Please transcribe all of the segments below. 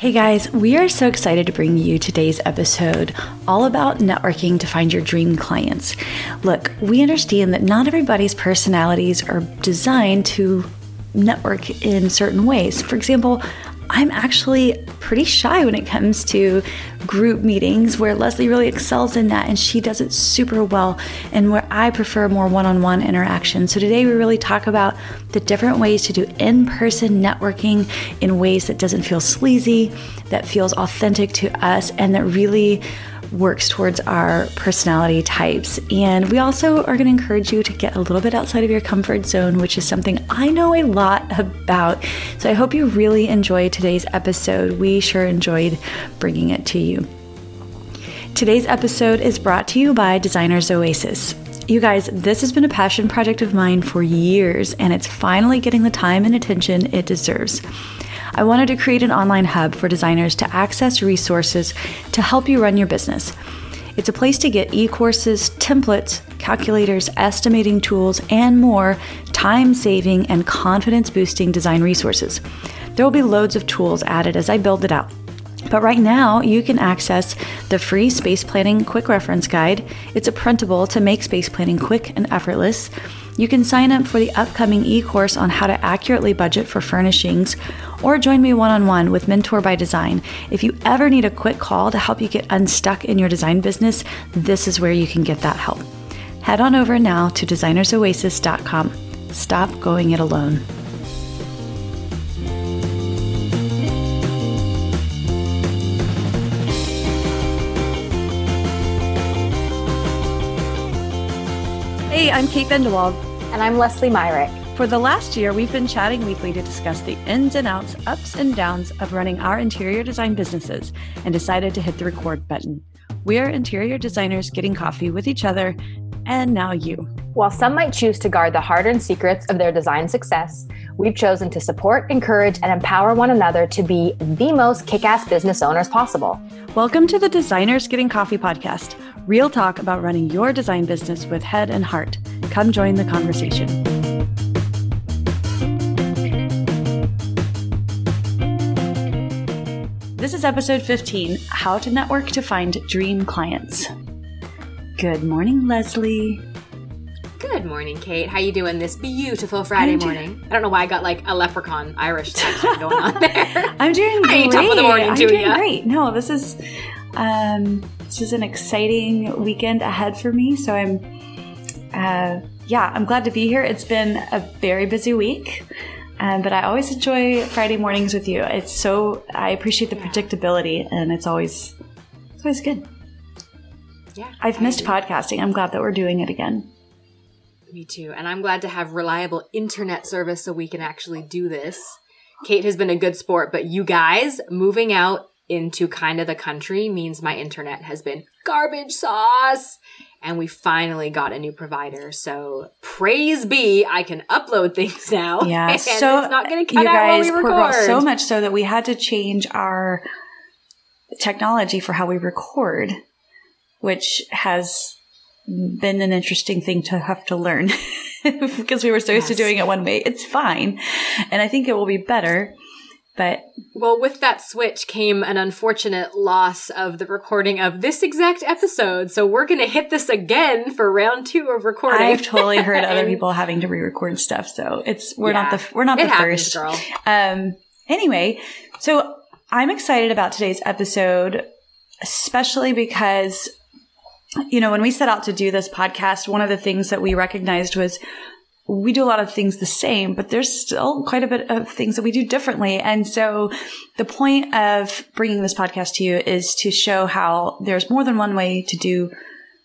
Hey guys, we are so excited to bring you today's episode all about networking to find your dream clients. Look, we understand that not everybody's personalities are designed to network in certain ways. For example, I'm actually pretty shy when it comes to group meetings where Leslie really excels in that and she does it super well and where I prefer more one-on-one interaction. So today we really talk about the different ways to do in-person networking in ways that doesn't feel sleazy, that feels authentic to us and that really works towards our personality types. And we also are going to encourage you to get a little bit outside of your comfort zone, which is something I know a lot about. So I hope you really enjoy today's episode. We sure enjoyed bringing it to you. Today's episode is brought to you by Designers Oasis. You guys, this has been a passion project of mine for years, and it's finally getting the time and attention it deserves. I wanted to create an online hub for designers to access resources to help you run your business. It's a place to get e courses, templates, calculators, estimating tools, and more time saving and confidence boosting design resources. There will be loads of tools added as I build it out. But right now, you can access the free Space Planning Quick Reference Guide. It's a printable to make space planning quick and effortless. You can sign up for the upcoming e course on how to accurately budget for furnishings, or join me one on one with Mentor by Design. If you ever need a quick call to help you get unstuck in your design business, this is where you can get that help. Head on over now to designersoasis.com. Stop going it alone. Hey, I'm Kate Bendewald. And I'm Leslie Myrick. For the last year, we've been chatting weekly to discuss the ins and outs, ups and downs of running our interior design businesses and decided to hit the record button. We are interior designers getting coffee with each other and now you. While some might choose to guard the hard earned secrets of their design success, we've chosen to support, encourage, and empower one another to be the most kick ass business owners possible. Welcome to the Designers Getting Coffee podcast real talk about running your design business with head and heart. Come join the conversation. This is episode 15 How to Network to Find Dream Clients. Good morning, Leslie. Good morning, Kate. How you doing this beautiful Friday morning? I don't know why I got like a leprechaun Irish accent going on there. I'm doing great. Top of the morning I'm doing ya. great. No, this is um, this is an exciting weekend ahead for me. So I'm, uh, yeah, I'm glad to be here. It's been a very busy week. Um, but I always enjoy Friday mornings with you. It's so I appreciate the predictability, and it's always it's always good. Yeah, I've missed podcasting. I'm glad that we're doing it again. Me too. And I'm glad to have reliable internet service so we can actually do this. Kate has been a good sport, but you guys moving out into kind of the country means my internet has been garbage sauce. And we finally got a new provider. So praise be, I can upload things now. Yeah, so it's not going to cut you out while we poor girl, record. so much so that we had to change our technology for how we record, which has been an interesting thing to have to learn because we were so used to doing it one way. It's fine, and I think it will be better. But Well, with that switch came an unfortunate loss of the recording of this exact episode. So we're going to hit this again for round two of recording. I've totally heard other people having to re-record stuff, so it's we're not the we're not It the happens, first. girl. Um, anyway, so I'm excited about today's episode, especially because, you know, when we set out to do this podcast, one of the things that we recognized was we do a lot of things the same, but there's still quite a bit of things that we do differently. And so the point of bringing this podcast to you is to show how there's more than one way to do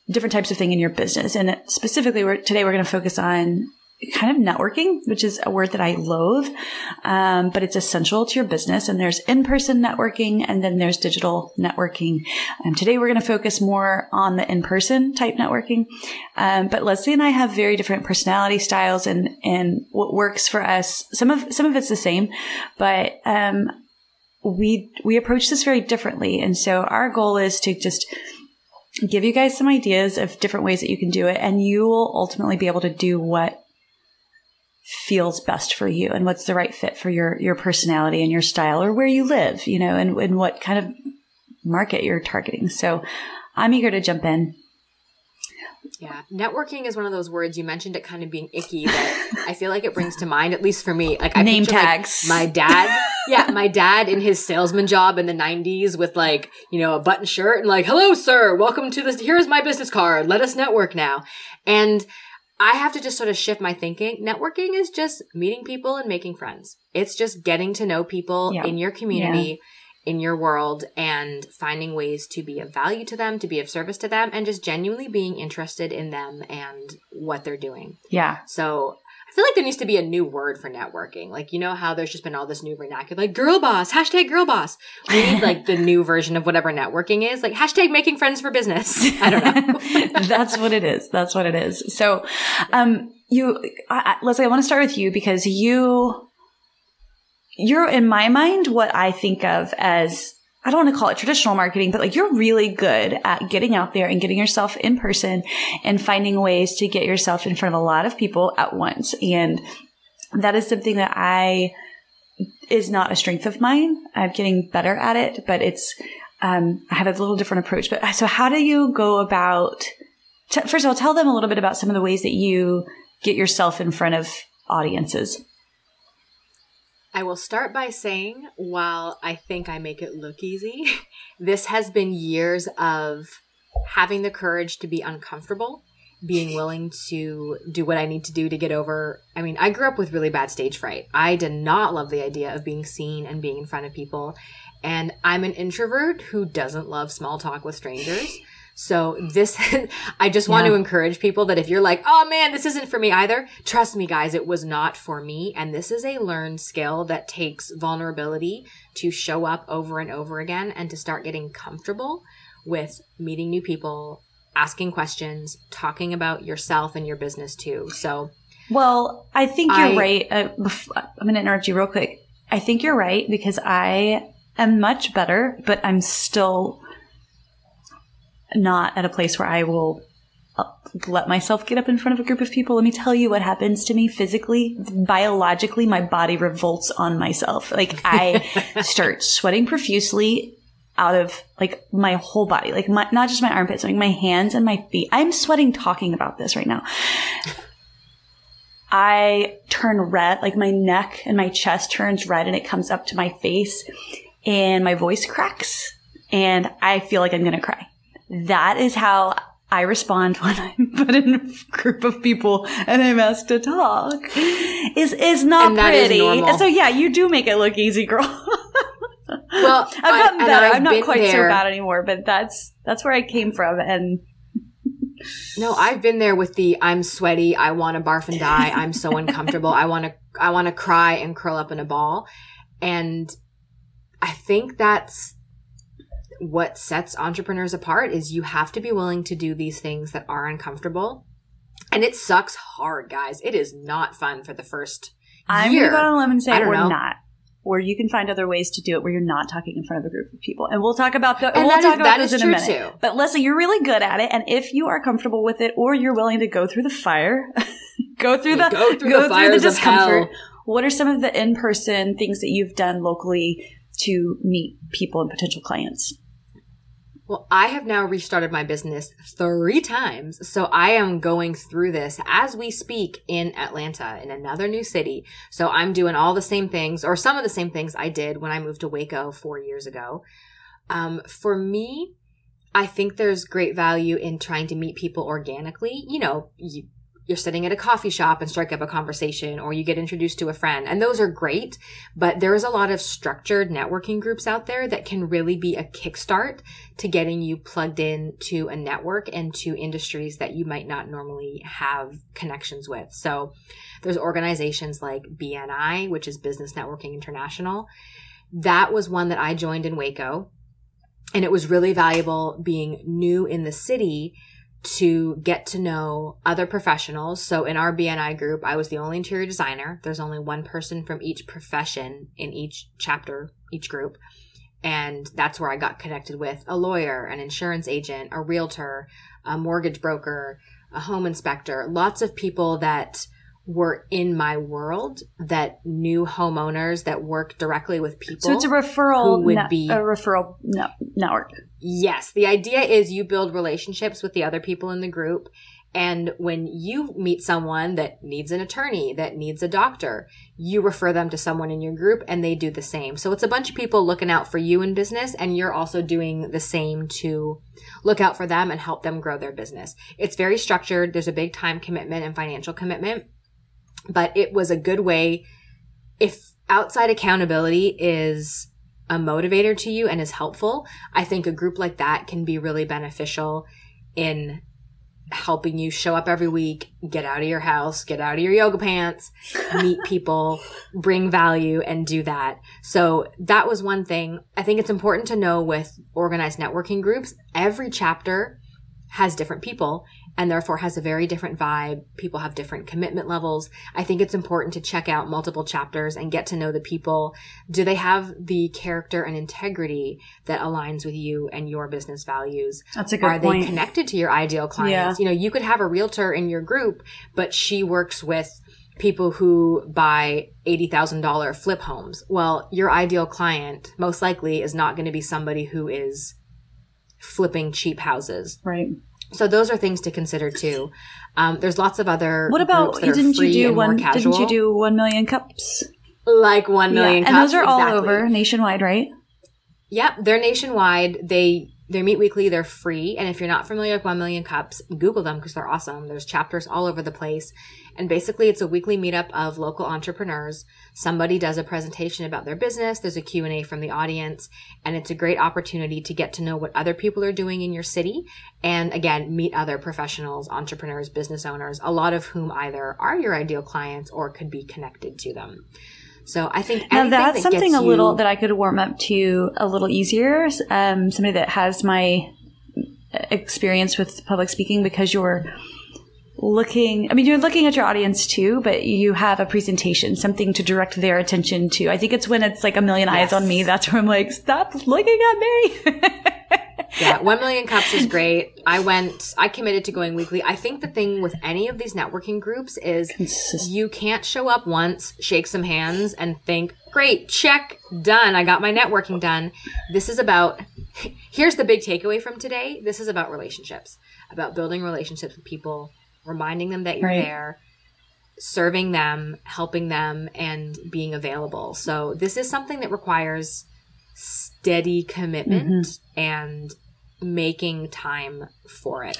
different types of thing in your business. And specifically, we're, today we're going to focus on kind of networking, which is a word that I loathe, um, but it's essential to your business. And there's in-person networking, and then there's digital networking. Um, today we're going to focus more on the in-person type networking. Um, but Leslie and I have very different personality styles, and and what works for us. Some of some of it's the same, but um, we we approach this very differently. And so our goal is to just give you guys some ideas of different ways that you can do it, and you will ultimately be able to do what feels best for you and what's the right fit for your your personality and your style or where you live, you know, and, and what kind of market you're targeting. So I'm eager to jump in. Yeah, networking is one of those words you mentioned it kind of being icky that I feel like it brings to mind, at least for me. Like I name tags. Like, my dad, yeah, my dad in his salesman job in the '90s with like you know a button shirt and like, "Hello, sir, welcome to this. Here's my business card. Let us network now." And I have to just sort of shift my thinking. Networking is just meeting people and making friends. It's just getting to know people Yeah. in your community, in your world, and finding ways to be of value to them, to be of service to them, and just genuinely being interested in them and what they're doing. Yeah. So feel like there needs to be a new word for networking. Like, you know how there's just been all this new vernacular, like girl boss, hashtag girl boss. We need like the new version of whatever networking is, like hashtag making friends for business. I don't know. That's what it is. That's what it is. So, um, you, I, I, Leslie, I want to start with you because you, you're in my mind what I think of as I don't want to call it traditional marketing, but like you're really good at getting out there and getting yourself in person and finding ways to get yourself in front of a lot of people at once. And that is something that I is not a strength of mine. I'm getting better at it, but it's um, I have a little different approach. But so, how do you go about? T- first of all, tell them a little bit about some of the ways that you get yourself in front of audiences. I will start by saying, while I think I make it look easy, this has been years of having the courage to be uncomfortable, being willing to do what I need to do to get over. I mean, I grew up with really bad stage fright. I did not love the idea of being seen and being in front of people. And I'm an introvert who doesn't love small talk with strangers. So this, I just want Yeah. to encourage people that if you're like, oh man, this isn't for me either, trust me guys, it was not for me. And this is a learned skill that takes vulnerability to show up over and over again and to start getting comfortable with meeting new people, asking questions, talking about yourself and your business too. So Well, I think you're I- right. Uh, I'm going to interrupt you real quick. I think you're right because I am much better, but I'm still not at a place where I will uh, let myself get up in front of a group of people. Let me tell you what happens to me physically, biologically, my body revolts on myself. Like I start sweating profusely out of like my whole body, like my, not just my armpits, like my hands and my feet. I'm sweating talking about this right now. I turn red, like my neck and my chest turns red and it comes up to my face and my voice cracks and I feel like I'm going to cry. That is how I respond when I'm put in a group of people and I'm asked to talk. Is is not And pretty. so yeah, you do make it look easy, girl. Well, I've gotten I, better. I'm not quite so there. bad anymore, but that's that's where I came from and No, I've been there with the I'm sweaty, I want to barf and die, I'm so uncomfortable, I want to I want to cry and curl up in a ball. And I think that's what sets entrepreneurs apart is you have to be willing to do these things that are uncomfortable. And it sucks hard, guys. It is not fun for the first I'm year. gonna go on a limb and say I don't or know. not. Or you can find other ways to do it where you're not talking in front of a group of people. And we'll talk about the, And we'll that talk is- about is in a minute. too. But Leslie, you're really good at it. And if you are comfortable with it or you're willing to go through the fire, go through the Go through the fires of hell. What are some of the in-person things that you've done locally to meet people and potential clients? Well, I have now restarted my business three times. So I am going through this as we speak in Atlanta, in another new city. So I'm doing all the same things or some of the same things I did when I moved to Waco four years ago. Um, for me, I think there's great value in trying to meet people organically. You know, you, you're sitting at a coffee shop and strike up a conversation or you get introduced to a friend and those are great. But there is a lot of structured networking groups out there that can really be a kickstart to getting you plugged in to a network and to industries that you might not normally have connections with. So there's organizations like BNI, which is Business Networking International. That was one that I joined in Waco. And it was really valuable being new in the city to get to know other professionals. So in our BNI group, I was the only interior designer. There's only one person from each profession in each chapter, each group. And that's where I got connected with a lawyer, an insurance agent, a realtor, a mortgage broker, a home inspector, lots of people that were in my world that new homeowners that work directly with people. So it's a referral would ne- be- a referral ne- network. Yes, the idea is you build relationships with the other people in the group. And when you meet someone that needs an attorney, that needs a doctor, you refer them to someone in your group and they do the same. So it's a bunch of people looking out for you in business and you're also doing the same to look out for them and help them grow their business. It's very structured. There's a big time commitment and financial commitment, but it was a good way. If outside accountability is a motivator to you and is helpful, I think a group like that can be really beneficial in helping you show up every week, get out of your house, get out of your yoga pants, meet people, bring value and do that. So that was one thing. I think it's important to know with organized networking groups, every chapter has different people and therefore has a very different vibe. People have different commitment levels. I think it's important to check out multiple chapters and get to know the people. Do they have the character and integrity that aligns with you and your business values? That's a good Are point. they connected to your ideal clients? You know, you could have a realtor in your group, but she works with people who buy $80,000 flip homes. Well, your ideal client most likely is not going to be somebody who is flipping cheap houses. Right. So those are things to consider too. Um, there's lots of other. What about didn't you do one? Didn't you do one million cups? like one million? and cups, those are all exactly. over nationwide, right? Yep, they're nationwide. They they meet weekly. They're free. And if you're not familiar with One Million Cups, Google them because they're awesome. There's chapters all over the place. And basically, it's a weekly meetup of local entrepreneurs. Somebody does a presentation about their business. There's a Q&A from the audience. And it's a great opportunity to get to know what other people are doing in your city. And again, meet other professionals, entrepreneurs, business owners, a lot of whom either are your ideal clients or could be connected to them. So I think Now that's that something a little you- that I could warm up to a little easier. Um, somebody that has my experience with public speaking because you're looking. I mean, you're looking at your audience too, but you have a presentation, something to direct their attention to. I think it's when it's like a million eyes on me. That's where I'm like, stop looking at me. Yeah, 1 million cups is great. I went, I committed to going weekly. I think the thing with any of these networking groups is Consist- you can't show up once, shake some hands, and think, great, check, done. I got my networking done. This is about, here's the big takeaway from today. This is about relationships, about building relationships with people, reminding them that you're Right. there, serving them, helping them, and being available. So this is something that requires steady commitment mm-hmm. and making time for it.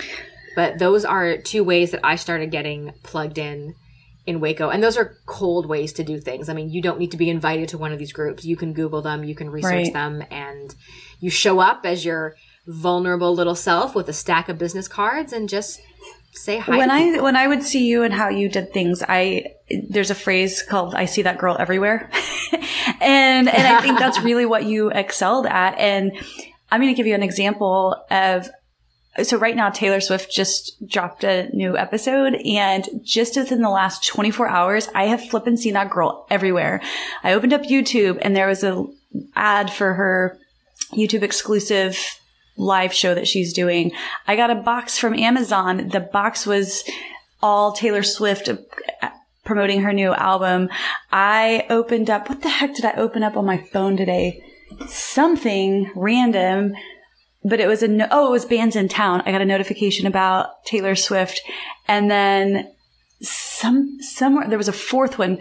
But those are two ways that I started getting plugged in in Waco. And those are cold ways to do things. I mean, you don't need to be invited to one of these groups. You can Google them, you can research Right. them, and you show up as your vulnerable little self with a stack of business cards and just say hi. when I when I would see you and how you did things, I there's a phrase called "I see that girl everywhere," and and I think that's really what you excelled at. And I'm going to give you an example of. So right now, Taylor Swift just dropped a new episode, and just within the last 24 hours, I have flippin' seen that girl everywhere. I opened up YouTube, and there was a ad for her YouTube exclusive live show that she's doing. I got a box from Amazon. The box was all Taylor Swift uh, promoting her new album. I opened up, what the heck did I open up on my phone today? Something random, but it was a, no- oh, it was Bandsintown. I got a notification about Taylor Swift and then some, somewhere, there was a fourth one,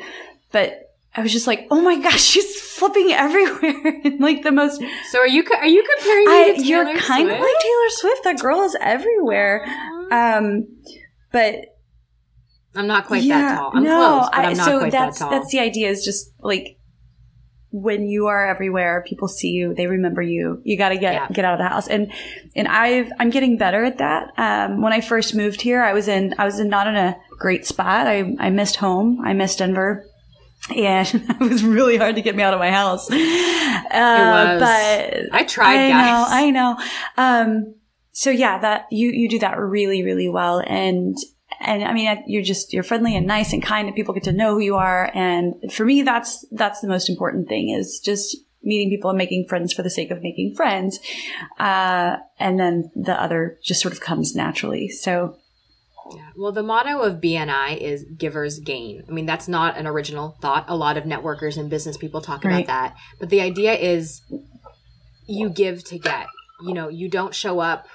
but I was just like, oh my gosh, she's flipping everywhere in like the most so are you co- are you comparing I, to you're kind of like Taylor Swift. That girl is everywhere. Um, but I'm not quite yeah, that tall. I'm no, close, but I, I'm not so quite that's that tall. that's the idea. Is just like when you are everywhere, people see you, they remember you. You got to get Yeah. get out of the house, and and I've I'm getting better at that. Um, when I first moved here, I was in I was in not in a great spot. I I missed home. I missed Denver. Yeah, it was really hard to get me out of my house. Uh, was. But I tried, I guys. know, I know. Um, so yeah, that you you do that really really well, and and I mean you're just you're friendly and nice and kind, and people get to know who you are. And for me, that's that's the most important thing is just meeting people and making friends for the sake of making friends, uh, and then the other just sort of comes naturally. So Yeah. Well, the motto of BNI is givers gain. I mean, that's not an original thought. A lot of networkers and business people talk Right. about that. But the idea is you give to get. You know, you don't show up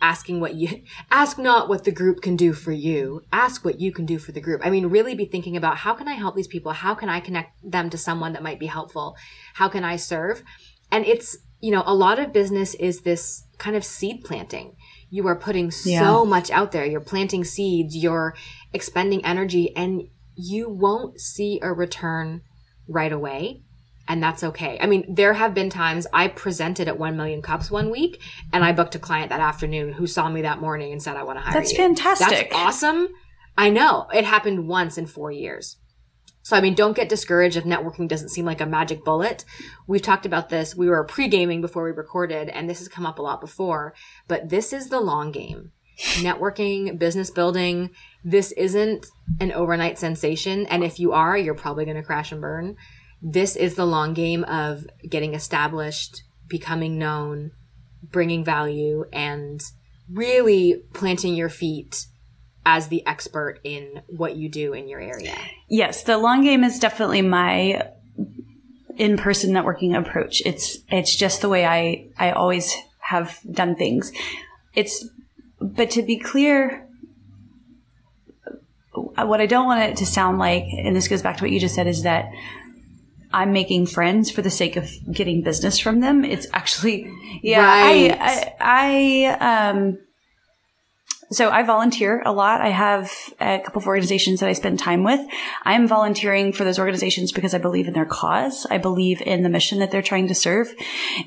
asking what you ask not what the group can do for you. Ask what you can do for the group. I mean, really be thinking about how can I help these people? How can I connect them to someone that might be helpful? How can I serve? And it's, you know, a lot of business is this kind of seed planting. You are putting Yeah. so much out there. You're planting seeds, you're expending energy, and you won't see a return right away. And that's okay. I mean, there have been times I presented at 1 million cups one week and I booked a client that afternoon who saw me that morning and said, I want to hire That's you. That's fantastic. That's awesome. I know it happened once in four years. So, I mean, don't get discouraged if networking doesn't seem like a magic bullet. We've talked about this. We were pre gaming before we recorded, and this has come up a lot before, but this is the long game. Networking, business building, this isn't an overnight sensation. And if you are, you're probably going to crash and burn. This is the long game of getting established, becoming known, bringing value, and really planting your feet as the expert in what you do in your area. Yes, the long game is definitely my in-person networking approach. It's it's just the way I I always have done things. It's but to be clear what I don't want it to sound like and this goes back to what you just said is that I'm making friends for the sake of getting business from them. It's actually yeah, Right. I I, I um so I volunteer a lot. I have a couple of organizations that I spend time with. I am volunteering for those organizations because I believe in their cause. I believe in the mission that they're trying to serve.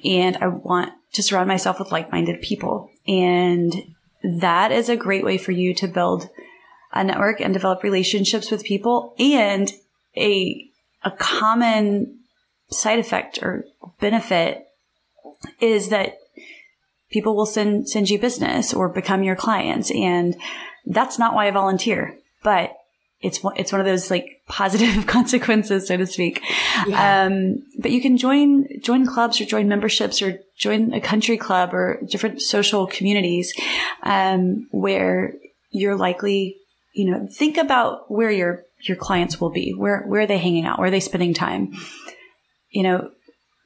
And I want to surround myself with like-minded people. And that is a great way for you to build a network and develop relationships with people and a, a common side effect or benefit is that people will send send you business or become your clients and that's not why I volunteer but it's one- it's one of those like positive consequences so to speak Yeah. um, but you can join join clubs or join memberships or join a country club or different social communities um, where you're likely you know think about where your your clients will be? Where where are they hanging out? Where are they spending time? You know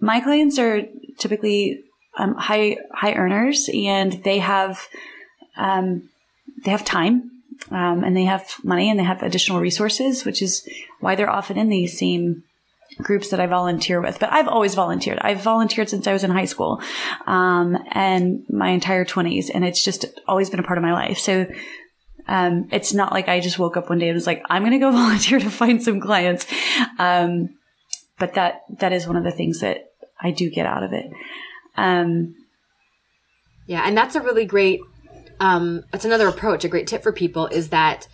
my clients are typically um, high high earners and they have um, they have time um, and they have money and they have additional resources which is why they're often in these same groups that I volunteer with. But I've always volunteered. I've volunteered since I was in high school um, and my entire 20s and it's just always been a part of my life. So um, it's not like I just woke up one day and was like I'm going to go volunteer to find some clients. Um, but that that is one of the things that I do get out of it. Um, Yeah, and that's a really great um that's another approach, a great tip for people is that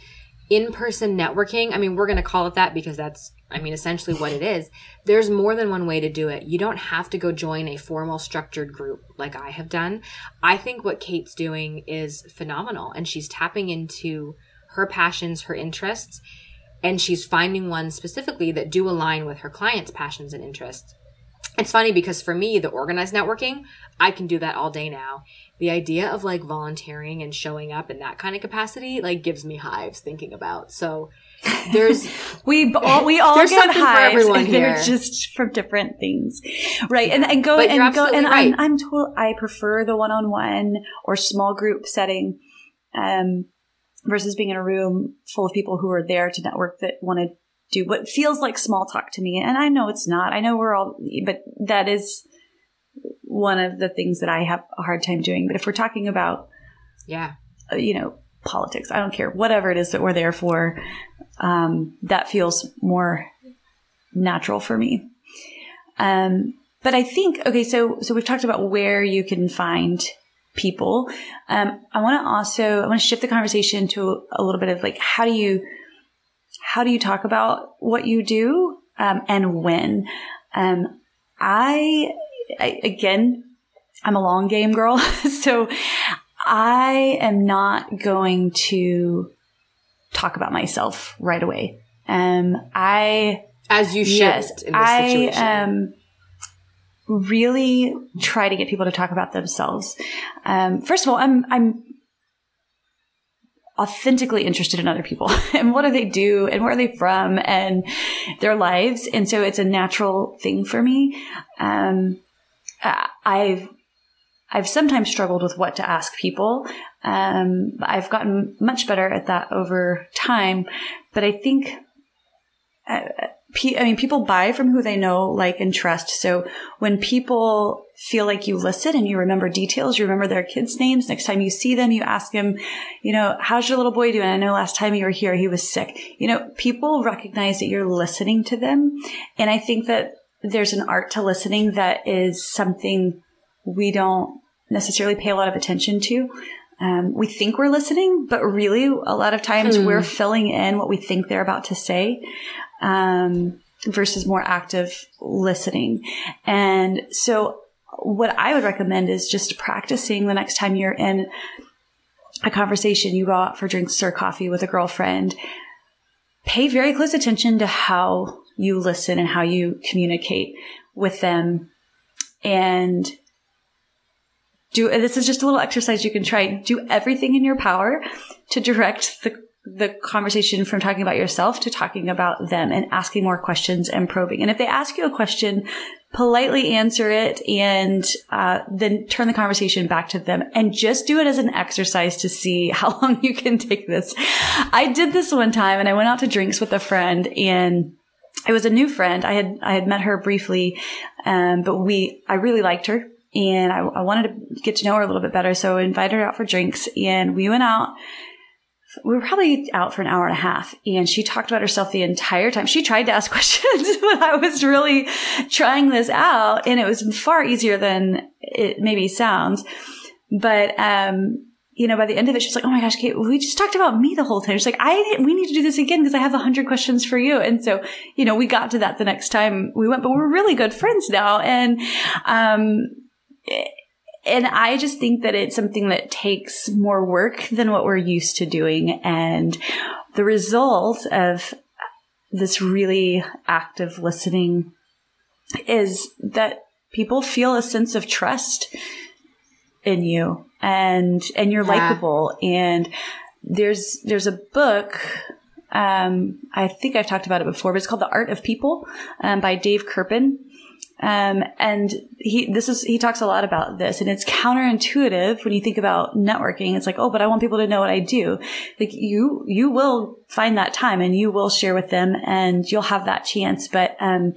in-person networking, I mean, we're going to call it that because that's I mean, essentially what it is. There's more than one way to do it. You don't have to go join a formal structured group like I have done. I think what Kate's doing is phenomenal and she's tapping into her passions, her interests, and she's finding ones specifically that do align with her clients' passions and interests. It's funny because for me, the organized networking, I can do that all day now. The idea of like volunteering and showing up in that kind of capacity, like gives me hives thinking about. So there's, we all we all There's get something for everyone here. just from different things, right? And and go But and go and right. I'm I'm total. I prefer the one-on-one or small group setting, um, versus being in a room full of people who are there to network that want to do what feels like small talk to me. And I know it's not. I know we're all, but that is one of the things that I have a hard time doing. But if we're talking about yeah. uh, you know, politics. I don't care. Whatever it is that we're there for, um, that feels more natural for me. Um, but I think, okay, so, so we've talked about where you can find people. Um, I want to also, I want to shift the conversation to a little bit of like, how do you, how do you talk about what you do, um, and when? Um, I, I, again, I'm a long game girl. so I am not going to talk about myself right away. Um, I, As you should yes, in this I, situation. um, really try to get people to talk about themselves. Um, first of all, I'm, I'm authentically interested in other people and what do they do and where are they from and their lives. And so it's a natural thing for me. Um, I've, I've sometimes struggled with what to ask people. Um, I've gotten much better at that over time, but I think, uh, I mean, people buy from who they know, like, and trust. So when people feel like you listen and you remember details, you remember their kids' names. Next time you see them, you ask them, you know, how's your little boy doing? I know last time you were here, he was sick. You know, people recognize that you're listening to them. And I think that there's an art to listening that is something we don't necessarily pay a lot of attention to. Um, we think we're listening, but really a lot of times mm. we're filling in what we think they're about to say. Um, versus more active listening. And so what I would recommend is just practicing the next time you're in a conversation, you go out for drinks or coffee with a girlfriend. Pay very close attention to how you listen and how you communicate with them. And do this is just a little exercise you can try. Do everything in your power to direct the the conversation from talking about yourself to talking about them and asking more questions and probing. And if they ask you a question, politely answer it and uh, then turn the conversation back to them and just do it as an exercise to see how long you can take this. I did this one time and I went out to drinks with a friend and it was a new friend. I had I had met her briefly, um, but we I really liked her and I, I wanted to get to know her a little bit better. So I invited her out for drinks and we went out we were probably out for an hour and a half and she talked about herself the entire time. She tried to ask questions, but I was really trying this out and it was far easier than it maybe sounds. But, um, you know, by the end of it, she's like, "Oh my gosh, Kate, we just talked about me the whole time." She's like, "I we need to do this again because I have a hundred questions for you." And so, you know, we got to that the next time we went, but we're really good friends now, and um, and I just think that it's something that takes more work than what we're used to doing. And the result of this really active listening is that people feel a sense of trust in you and, and you're yeah. likable. And there's, there's a book um, I think I've talked about it before, but it's called The Art of People um, by Dave Kerpen. Um, and he, this is, he talks a lot about this and it's counterintuitive when you think about networking. It's like, oh, but I want people to know what I do. Like you, you will find that time and you will share with them and you'll have that chance. But, um,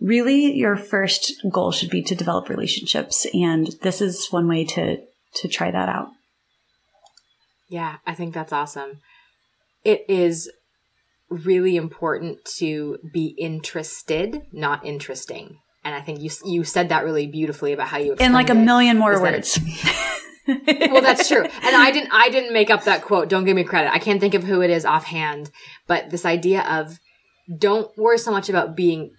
really your first goal should be to develop relationships. And this is one way to, to try that out. Yeah, I think that's awesome. It is really important to be interested, not interesting and I think you you said that really beautifully about how you in like a million more words. well, that's true. And I didn't I didn't make up that quote. Don't give me credit. I can't think of who it is offhand, but this idea of don't worry so much about being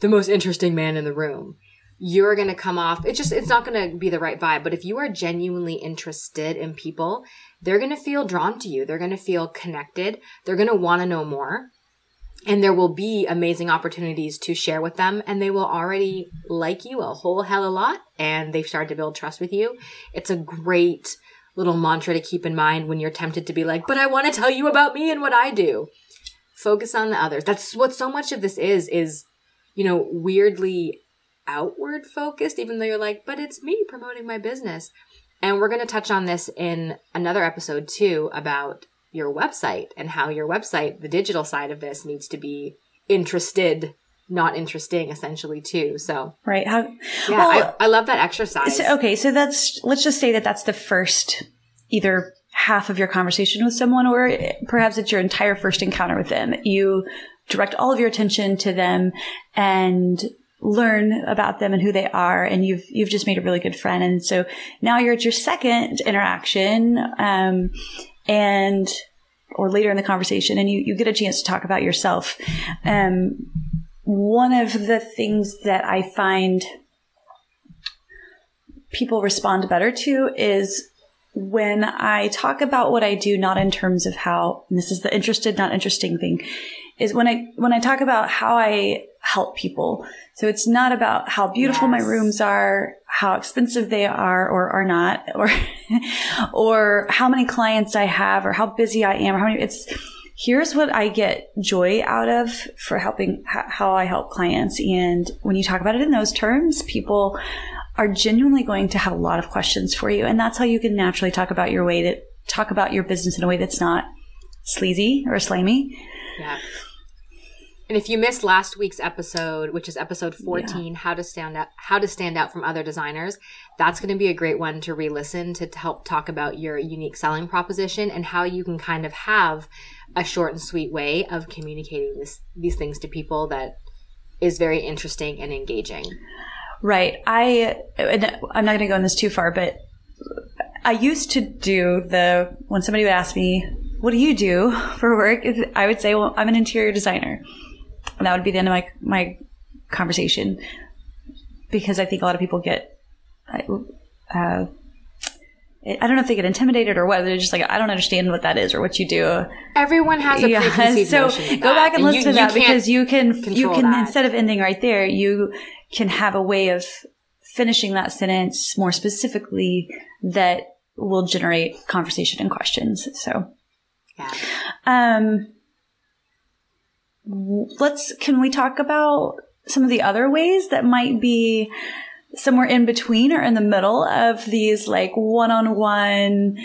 the most interesting man in the room. You're going to come off it's just it's not going to be the right vibe, but if you are genuinely interested in people, they're going to feel drawn to you. They're going to feel connected. They're going to want to know more and there will be amazing opportunities to share with them and they will already like you a whole hell a lot and they've started to build trust with you. It's a great little mantra to keep in mind when you're tempted to be like but i want to tell you about me and what i do. Focus on the others. That's what so much of this is is you know weirdly outward focused even though you're like but it's me promoting my business. And we're going to touch on this in another episode too about your website and how your website, the digital side of this, needs to be interested, not interesting, essentially too. So right, how? Yeah, well, I, I, love that exercise. So, okay, so that's let's just say that that's the first either half of your conversation with someone, or perhaps it's your entire first encounter with them. You direct all of your attention to them and learn about them and who they are and you've you've just made a really good friend and so now you're at your second interaction um, and or later in the conversation and you, you get a chance to talk about yourself. Um, one of the things that I find people respond better to is when I talk about what I do, not in terms of how, this is the interested, not interesting thing, is when I, when I talk about how I help people. So it's not about how beautiful yes. my rooms are, how expensive they are or are not, or, or how many clients I have or how busy I am or how many, it's, here's what I get joy out of for helping, how I help clients. And when you talk about it in those terms, people are genuinely going to have a lot of questions for you. And that's how you can naturally talk about your way to talk about your business in a way that's not sleazy or slimy. Yeah. And if you missed last week's episode, which is episode 14, yeah. how to stand out, how to stand out from other designers, that's going to be a great one to re-listen to, to help talk about your unique selling proposition and how you can kind of have a short and sweet way of communicating this, these things to people that is very interesting and engaging. Right. I, I'm not going to go in this too far, but I used to do the, when somebody would ask me, what do you do for work? I would say, well, I'm an interior designer. And that would be the end of my, my conversation because I think a lot of people get, uh, I don't know if they get intimidated or what. They're just like, I don't understand what that is or what you do. Everyone has a yeah. So go back and, and listen you, to that because you can, you can, that. instead of ending right there, you can have a way of finishing that sentence more specifically that will generate conversation and questions. So, yeah. Um, let's, can we talk about some of the other ways that might be somewhere in between or in the middle of these like one-on-one,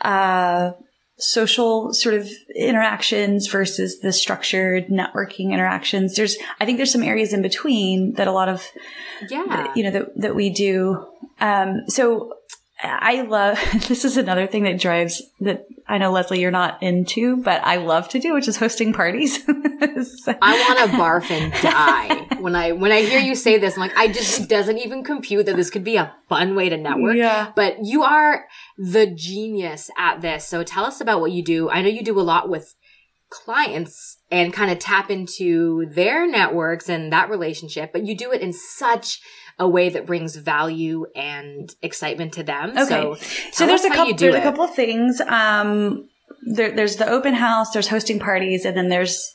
uh, social sort of interactions versus the structured networking interactions. There's, I think there's some areas in between that a lot of, yeah, you know, that, that we do. Um, so I love, this is another thing that drives that I know Leslie you're not into, but I love to do, which is hosting parties. so. I want to barf and die when I when I hear you say this. I'm like, I just doesn't even compute that this could be a fun way to network. Yeah. But you are the genius at this. So tell us about what you do. I know you do a lot with clients and kind of tap into their networks and that relationship, but you do it in such a way that brings value and excitement to them. Okay. So, so there's a couple, there's it. a couple of things. Um, there, there's the open house, there's hosting parties, and then there's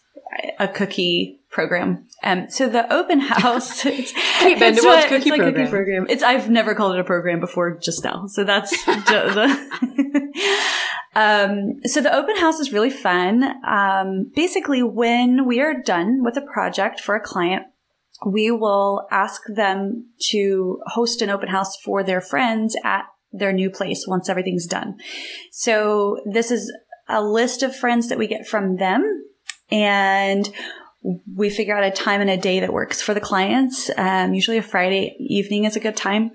a cookie program. Um, so the open house, it's, Kate what, cookie, it's program. cookie program. It's, I've never called it a program before just now. So that's the, um, so the open house is really fun. Um, basically when we are done with a project for a client, we will ask them to host an open house for their friends at their new place once everything's done. So this is a list of friends that we get from them and we figure out a time and a day that works for the clients. Um, usually a Friday evening is a good time.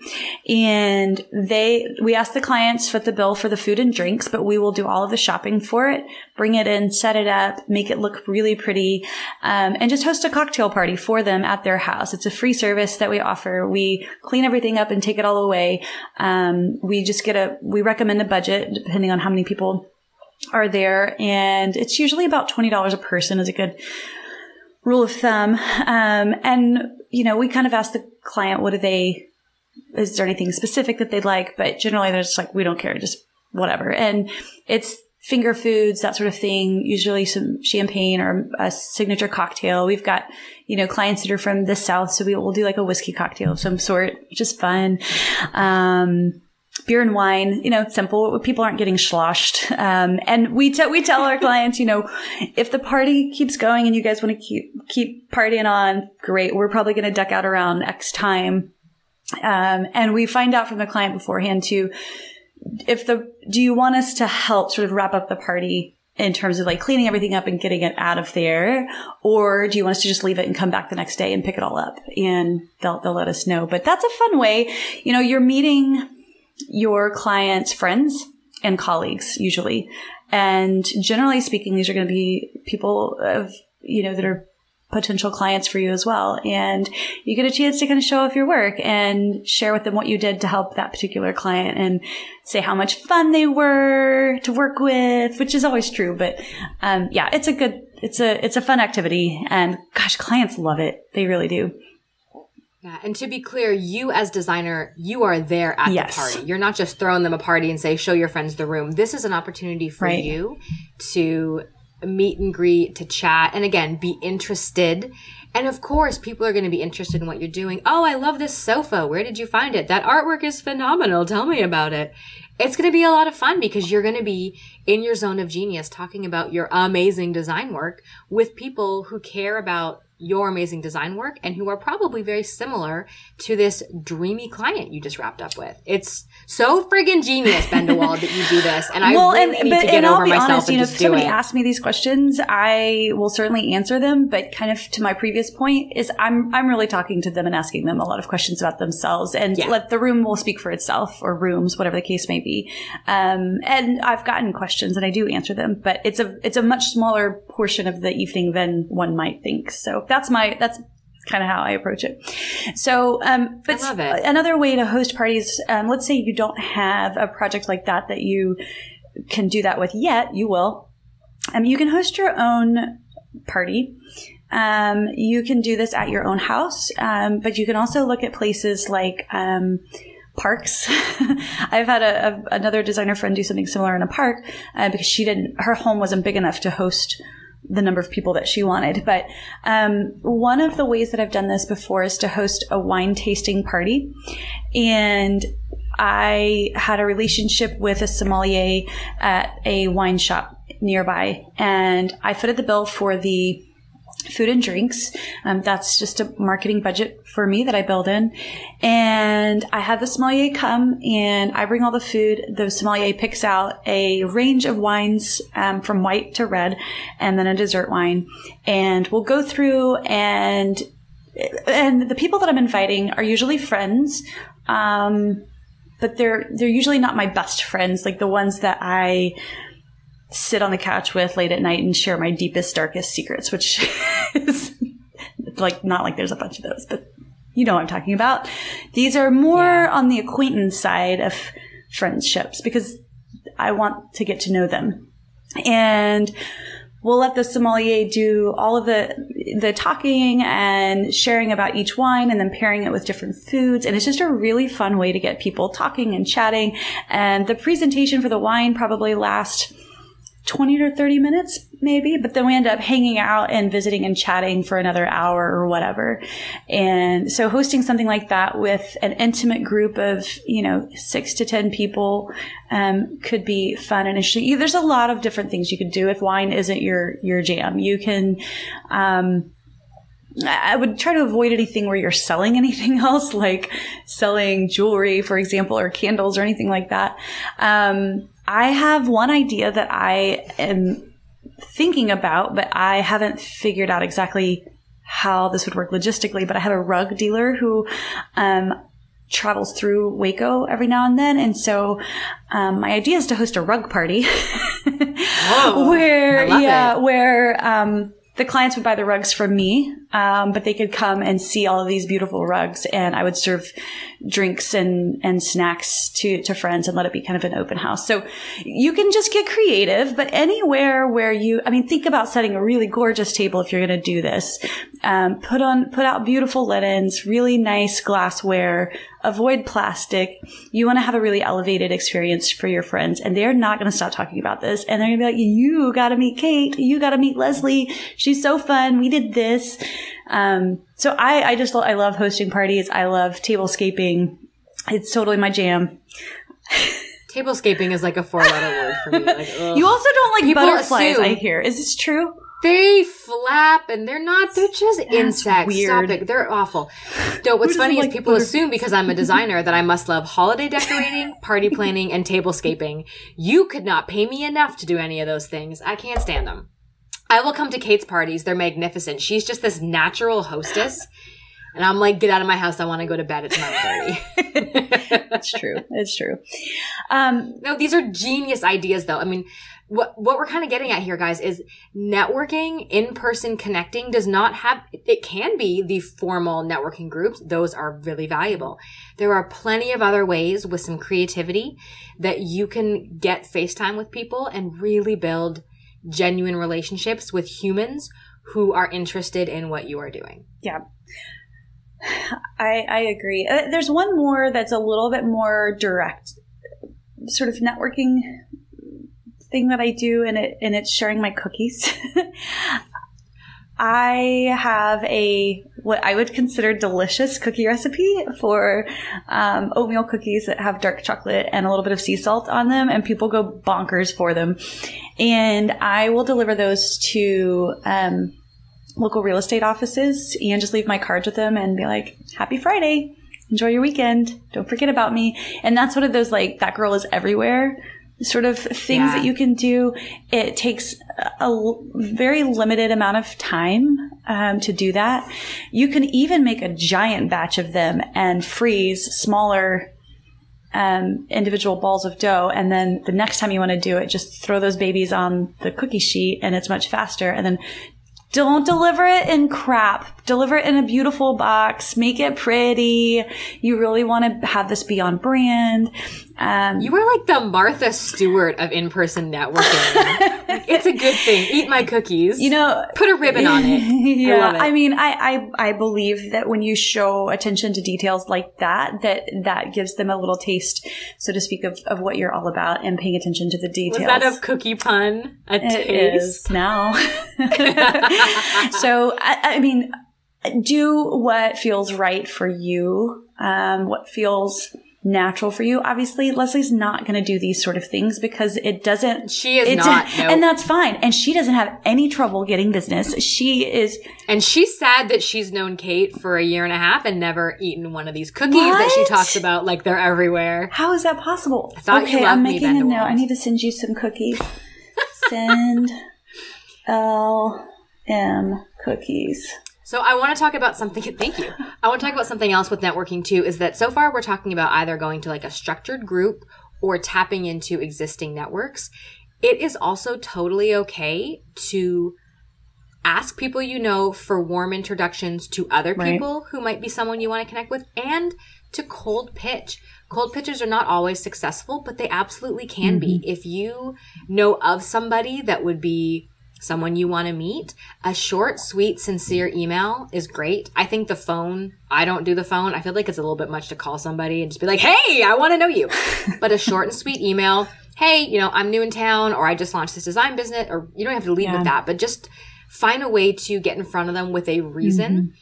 And they, we ask the clients foot the bill for the food and drinks, but we will do all of the shopping for it, bring it in, set it up, make it look really pretty, um, and just host a cocktail party for them at their house. It's a free service that we offer. We clean everything up and take it all away. Um, we just get a, we recommend a budget depending on how many people are there. And it's usually about $20 a person is a good rule of thumb. Um, and, you know, we kind of ask the client, what do they, is there anything specific that they'd like? But generally they're just like, we don't care, just whatever. And it's finger foods, that sort of thing, usually some champagne or a signature cocktail. We've got, you know, clients that are from the South. So we will do like a whiskey cocktail of some sort, which is fun. Um, beer and wine, you know, simple. People aren't getting sloshed. Um, and we tell, we tell our clients, you know, if the party keeps going and you guys want to keep, keep partying on, great. We're probably going to duck out around X time. Um, and we find out from the client beforehand too, if the, do you want us to help sort of wrap up the party in terms of like cleaning everything up and getting it out of there? Or do you want us to just leave it and come back the next day and pick it all up? And they'll, they'll let us know. But that's a fun way. You know, you're meeting, your clients' friends and colleagues usually. And generally speaking, these are going to be people of, you know, that are potential clients for you as well. And you get a chance to kind of show off your work and share with them what you did to help that particular client and say how much fun they were to work with, which is always true. But, um, yeah, it's a good, it's a, it's a fun activity and gosh, clients love it. They really do. Yeah, and to be clear, you as designer, you are there at yes. the party. You're not just throwing them a party and say, "Show your friends the room." This is an opportunity for right. you to meet and greet, to chat, and again, be interested. And of course, people are going to be interested in what you're doing. Oh, I love this sofa. Where did you find it? That artwork is phenomenal. Tell me about it. It's going to be a lot of fun because you're going to be in your zone of genius talking about your amazing design work with people who care about your amazing design work and who are probably very similar to this dreamy client you just wrapped up with. It's so friggin' genius, Bendewald, that you do this. And I well, really and, need but, to get over myself honest, and you know, if somebody asks me these questions, I will certainly answer them. But kind of to my previous point is I'm, I'm really talking to them and asking them a lot of questions about themselves and yeah. let the room will speak for itself or rooms, whatever the case may be. Um, and I've gotten questions and I do answer them, but it's a, it's a much smaller portion of the evening than one might think. So that's my, that's kind of how I approach it. So, um, but another way to host parties, um, let's say you don't have a project like that that you can do that with yet, you will. Um, you can host your own party. Um, you can do this at your own house, um, but you can also look at places like, um, parks. I've had a, a, another designer friend do something similar in a park uh, because she didn't, her home wasn't big enough to host the number of people that she wanted. But um, one of the ways that I've done this before is to host a wine tasting party. And I had a relationship with a sommelier at a wine shop nearby, and I footed the bill for the food and drinks. Um, that's just a marketing budget for me that I build in. And I have the sommelier come and I bring all the food. The sommelier picks out a range of wines um, from white to red and then a dessert wine. And we'll go through and and the people that I'm inviting are usually friends. Um, but they're they're usually not my best friends, like the ones that I sit on the couch with late at night and share my deepest, darkest secrets, which is like not like there's a bunch of those, but you know what I'm talking about. These are more yeah. on the acquaintance side of friendships because I want to get to know them. And we'll let the sommelier do all of the the talking and sharing about each wine and then pairing it with different foods and it's just a really fun way to get people talking and chatting and the presentation for the wine probably lasts 20 to 30 minutes maybe but then we end up hanging out and visiting and chatting for another hour or whatever. And so hosting something like that with an intimate group of you know six to ten people um, could be fun interesting. There's a lot of different things you could do if wine isn't your your jam. You can um, I would try to avoid anything where you're selling anything else, like selling jewelry, for example, or candles or anything like that. Um, I have one idea that I am thinking about, but I haven't figured out exactly how this would work logistically. But I have a rug dealer who um, travels through Waco every now and then, and so um, my idea is to host a rug party Whoa, where yeah, it. where um, the clients would buy the rugs from me, um, but they could come and see all of these beautiful rugs, and I would serve drinks and and snacks to to friends and let it be kind of an open house. So you can just get creative, but anywhere where you, I mean, think about setting a really gorgeous table if you're going to do this. Um, put on put out beautiful linens, really nice glassware, avoid plastic. You want to have a really elevated experience for your friends and they're not going to stop talking about this. And they're going to be like, you got to meet Kate. You got to meet Leslie. She's so fun. We did this. Um, so I, I just, I love hosting parties. I love tablescaping. It's totally my jam. Tablescaping is like a four letter word for me. Like, you also don't like People butterflies, assume. I hear. Is this true? They flap and they're not, they're just That's insects. Weird. Stop it. They're awful. No, what's funny is people assume because I'm a designer that I must love holiday decorating, party planning, and tablescaping. You could not pay me enough to do any of those things. I can't stand them. I will come to Kate's parties. They're magnificent. She's just this natural hostess. And I'm like, get out of my house. I want to go to bed. It's 9.30. That's true. It's true. Um, no, these are genius ideas though. I mean, what what we're kind of getting at here guys is networking in-person connecting does not have it can be the formal networking groups. Those are really valuable. There are plenty of other ways with some creativity that you can get facetime with people and really build genuine relationships with humans who are interested in what you are doing. Yeah. I, I agree. Uh, there's one more that's a little bit more direct, sort of networking thing that I do, and it and it's sharing my cookies. I have a what I would consider delicious cookie recipe for um, oatmeal cookies that have dark chocolate and a little bit of sea salt on them, and people go bonkers for them. And I will deliver those to um, local real estate offices and just leave my cards with them and be like, "Happy Friday." Enjoy your weekend. Don't forget about me. And that's one of those like that girl is everywhere sort of things yeah. that you can do. It takes a very limited amount of time um, to do that. You can even make a giant batch of them and freeze smaller um, individual balls of dough. And then the next time you want to do it, just throw those babies on the cookie sheet and it's much faster. And then don't deliver it in crap. Deliver it in a beautiful box. Make it pretty. You really want to have this be on brand. Um, you are like the Martha Stewart of in-person networking. it's a good thing. Eat my cookies. You know, put a ribbon on it. yeah, I, I mean, I, I I believe that when you show attention to details like that, that that gives them a little taste, so to speak, of, of what you're all about and paying attention to the details. Was that a cookie pun? A it taste now. so I, I mean, do what feels right for you. Um, what feels natural for you. Obviously, Leslie's not going to do these sort of things because it doesn't. She is not, nope. and that's fine. And she doesn't have any trouble getting business. She is, and she's sad that she's known Kate for a year and a half and never eaten one of these cookies what? that she talks about like they're everywhere. How is that possible? I thought okay, I'm making me, a note. I need to send you some cookies. send L M cookies. So I want to talk about something. Thank you. I want to talk about something else with networking too. Is that so far we're talking about either going to like a structured group or tapping into existing networks. It is also totally okay to ask people you know for warm introductions to other people right. who might be someone you want to connect with and to cold pitch. Cold pitches are not always successful, but they absolutely can mm-hmm. be. If you know of somebody that would be someone you want to meet, a short, sweet, sincere email is great. I think the phone, I don't do the phone. I feel like it's a little bit much to call somebody and just be like, hey, I want to know you. but a short and sweet email, hey, you know, I'm new in town or I just launched this design business, or you don't have to lead yeah. with that, but just find a way to get in front of them with a reason. Mm-hmm.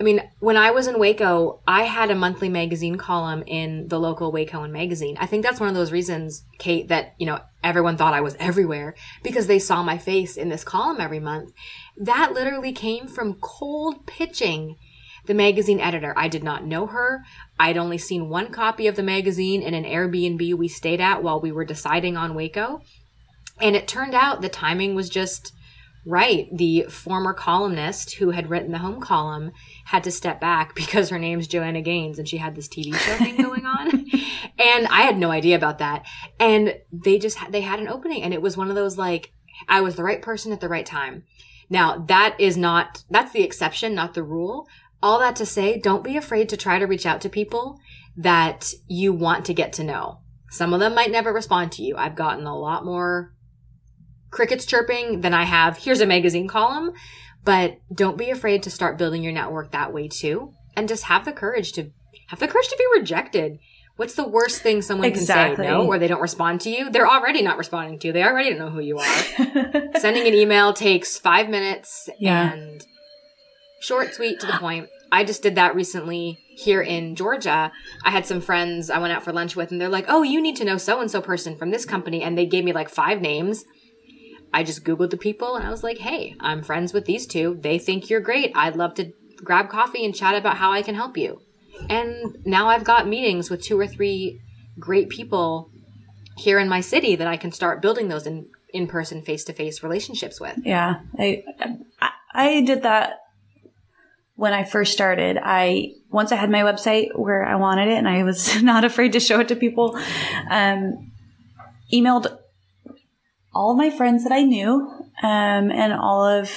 I mean, when I was in Waco, I had a monthly magazine column in the local Wacoan magazine. I think that's one of those reasons, Kate, that, you know, everyone thought I was everywhere because they saw my face in this column every month. That literally came from cold pitching the magazine editor. I did not know her. I'd only seen one copy of the magazine in an Airbnb we stayed at while we were deciding on Waco. And it turned out the timing was just right. The former columnist who had written the home column had to step back because her name's Joanna Gaines and she had this TV show thing going on. and I had no idea about that. And they just, they had an opening and it was one of those like, I was the right person at the right time. Now that is not, that's the exception, not the rule. All that to say, don't be afraid to try to reach out to people that you want to get to know. Some of them might never respond to you. I've gotten a lot more crickets chirping than I have, here's a magazine column. But don't be afraid to start building your network that way too. And just have the courage to have the courage to be rejected. What's the worst thing someone exactly. can say? No, or they don't respond to you. They're already not responding to you. They already don't know who you are. Sending an email takes five minutes yeah. and short, sweet, to the point. I just did that recently here in Georgia. I had some friends I went out for lunch with, and they're like, "Oh, you need to know so and so person from this company," and they gave me like five names. I just Googled the people and I was like, hey, I'm friends with these two. They think you're great. I'd love to grab coffee and chat about how I can help you. And now I've got meetings with two or three great people here in my city that I can start building those in in person, face to face relationships with. Yeah, I I did that when I first started. I once I had my website where I wanted it, and I was not afraid to show it to people. Um, emailed all of my friends that I knew um, and all of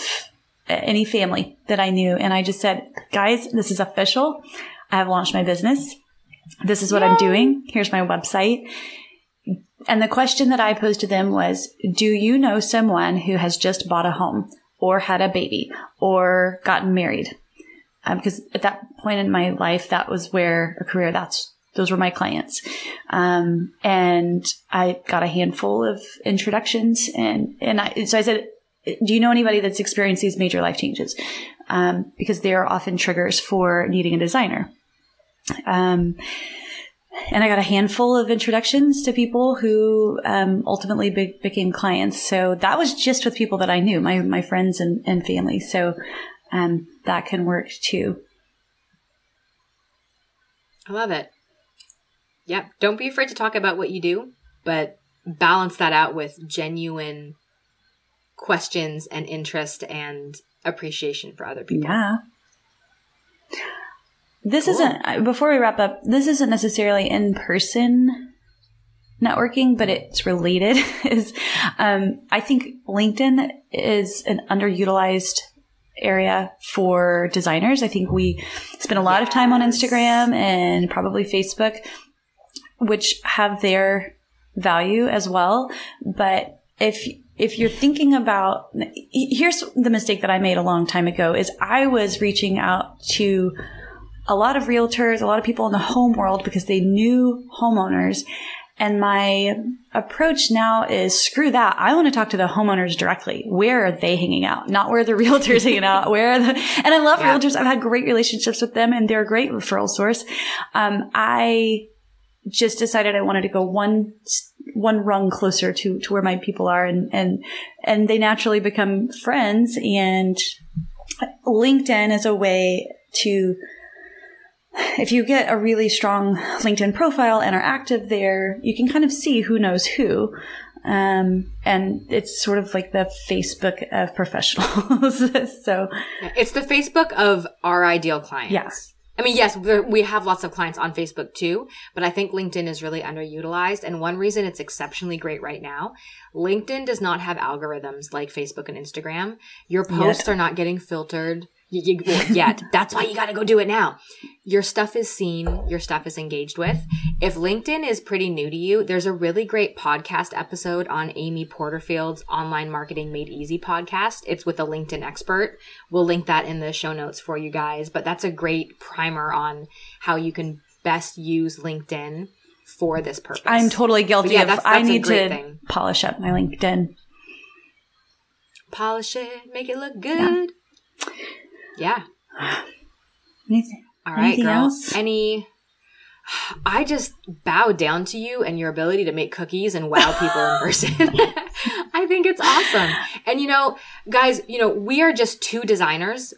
any family that I knew. And I just said, guys, this is official. I have launched my business. This is what Yay. I'm doing. Here's my website. And the question that I posed to them was, do you know someone who has just bought a home or had a baby or gotten married? Um, because at that point in my life, that was where a career, that's those were my clients. Um, and I got a handful of introductions and, and I, so I said, do you know anybody that's experienced these major life changes? Um, because they are often triggers for needing a designer. Um, and I got a handful of introductions to people who um, ultimately be- became clients. So that was just with people that I knew, my my friends and, and family. So um, that can work too. I love it. Yep. Don't be afraid to talk about what you do, but balance that out with genuine questions and interest and appreciation for other people. Yeah. This cool. isn't, before we wrap up, this isn't necessarily in person networking, but it's related. is um, I think LinkedIn is an underutilized area for designers. I think we spend a lot yes. of time on Instagram and probably Facebook, which have their value as well. But if if you're thinking about here's the mistake that I made a long time ago is I was reaching out to a lot of realtors, a lot of people in the home world because they knew homeowners. And my approach now is screw that. I want to talk to the homeowners directly. Where are they hanging out? Not where the realtors hanging out. Where are the, and I love yeah. realtors. I've had great relationships with them and they're a great referral source. Um, I just decided I wanted to go one, one rung closer to, to where my people are and, and, and they naturally become friends and LinkedIn is a way to if you get a really strong LinkedIn profile and are active there, you can kind of see who knows who. Um, and it's sort of like the Facebook of professionals. so it's the Facebook of our ideal clients. Yes. I mean, yes, we have lots of clients on Facebook too, but I think LinkedIn is really underutilized. And one reason it's exceptionally great right now, LinkedIn does not have algorithms like Facebook and Instagram. Your posts Yet. are not getting filtered you, well, yeah, that's why you got to go do it now. Your stuff is seen, your stuff is engaged with. If LinkedIn is pretty new to you, there's a really great podcast episode on Amy Porterfield's Online Marketing Made Easy podcast. It's with a LinkedIn expert. We'll link that in the show notes for you guys, but that's a great primer on how you can best use LinkedIn for this purpose. I'm totally guilty yeah, of that's, that's I need to thing. polish up my LinkedIn. Polish it, make it look good. Yeah. Yeah. Anything? All right, Anything girl. Else? Any? I just bow down to you and your ability to make cookies and wow people in person. I think it's awesome. And you know, guys, you know, we are just two designers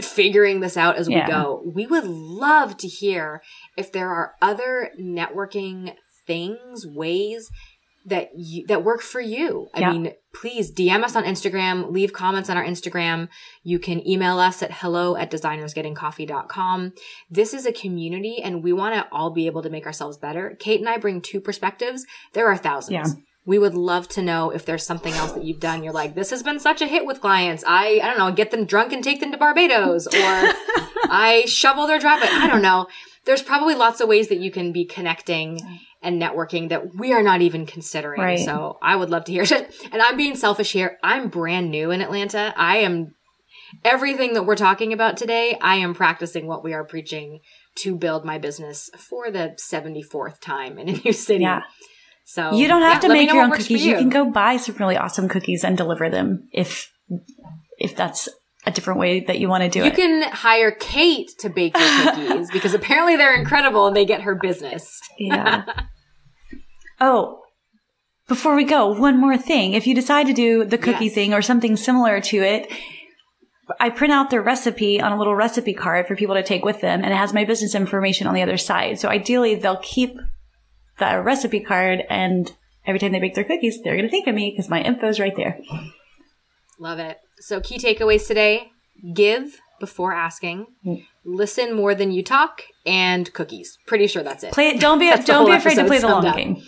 figuring this out as yeah. we go. We would love to hear if there are other networking things, ways that you, that work for you. I yeah. mean, please DM us on Instagram, leave comments on our Instagram. You can email us at hello at designersgettingcoffee.com. This is a community and we want to all be able to make ourselves better. Kate and I bring two perspectives. There are thousands. Yeah. We would love to know if there's something else that you've done. You're like, this has been such a hit with clients. I, I don't know, get them drunk and take them to Barbados or I shovel their driveway. I don't know. There's probably lots of ways that you can be connecting and networking that we are not even considering. Right. So I would love to hear it. And I'm being selfish here. I'm brand new in Atlanta. I am everything that we're talking about today. I am practicing what we are preaching to build my business for the 74th time in a new city. Yeah. So you don't have yeah, to make your own cookies. You. you can go buy some really awesome cookies and deliver them if if that's a different way that you want to do you it. You can hire Kate to bake your cookies because apparently they're incredible and they get her business. yeah. Oh, before we go, one more thing. If you decide to do the cookie yes. thing or something similar to it, I print out the recipe on a little recipe card for people to take with them and it has my business information on the other side. So ideally they'll keep the recipe card and every time they bake their cookies, they're going to think of me because my info is right there. Love it. So, key takeaways today give before asking, mm. listen more than you talk, and cookies. Pretty sure that's it. Play it. Don't be don't be afraid to play the long up. game.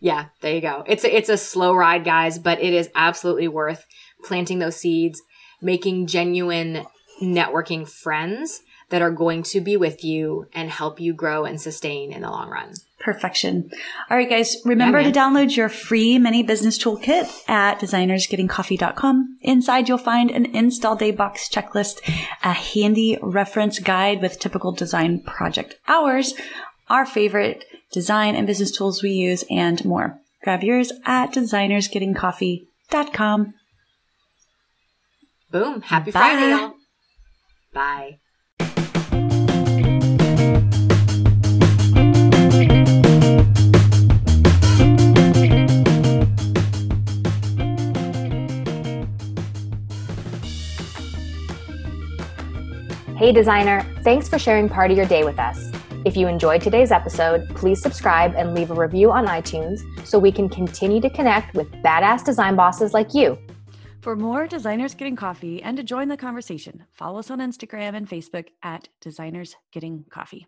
Yeah, there you go. It's a, it's a slow ride, guys, but it is absolutely worth planting those seeds, making genuine networking friends that are going to be with you and help you grow and sustain in the long run. Perfection. All right, guys, remember yeah, to download your free mini business toolkit at designersgettingcoffee.com. Inside, you'll find an install day box checklist, a handy reference guide with typical design project hours, our favorite design and business tools we use, and more. Grab yours at designersgettingcoffee.com. Boom. Happy Bye. Friday, y'all. Bye. Hey, designer, thanks for sharing part of your day with us. If you enjoyed today's episode, please subscribe and leave a review on iTunes so we can continue to connect with badass design bosses like you. For more Designers Getting Coffee and to join the conversation, follow us on Instagram and Facebook at Designers Getting Coffee.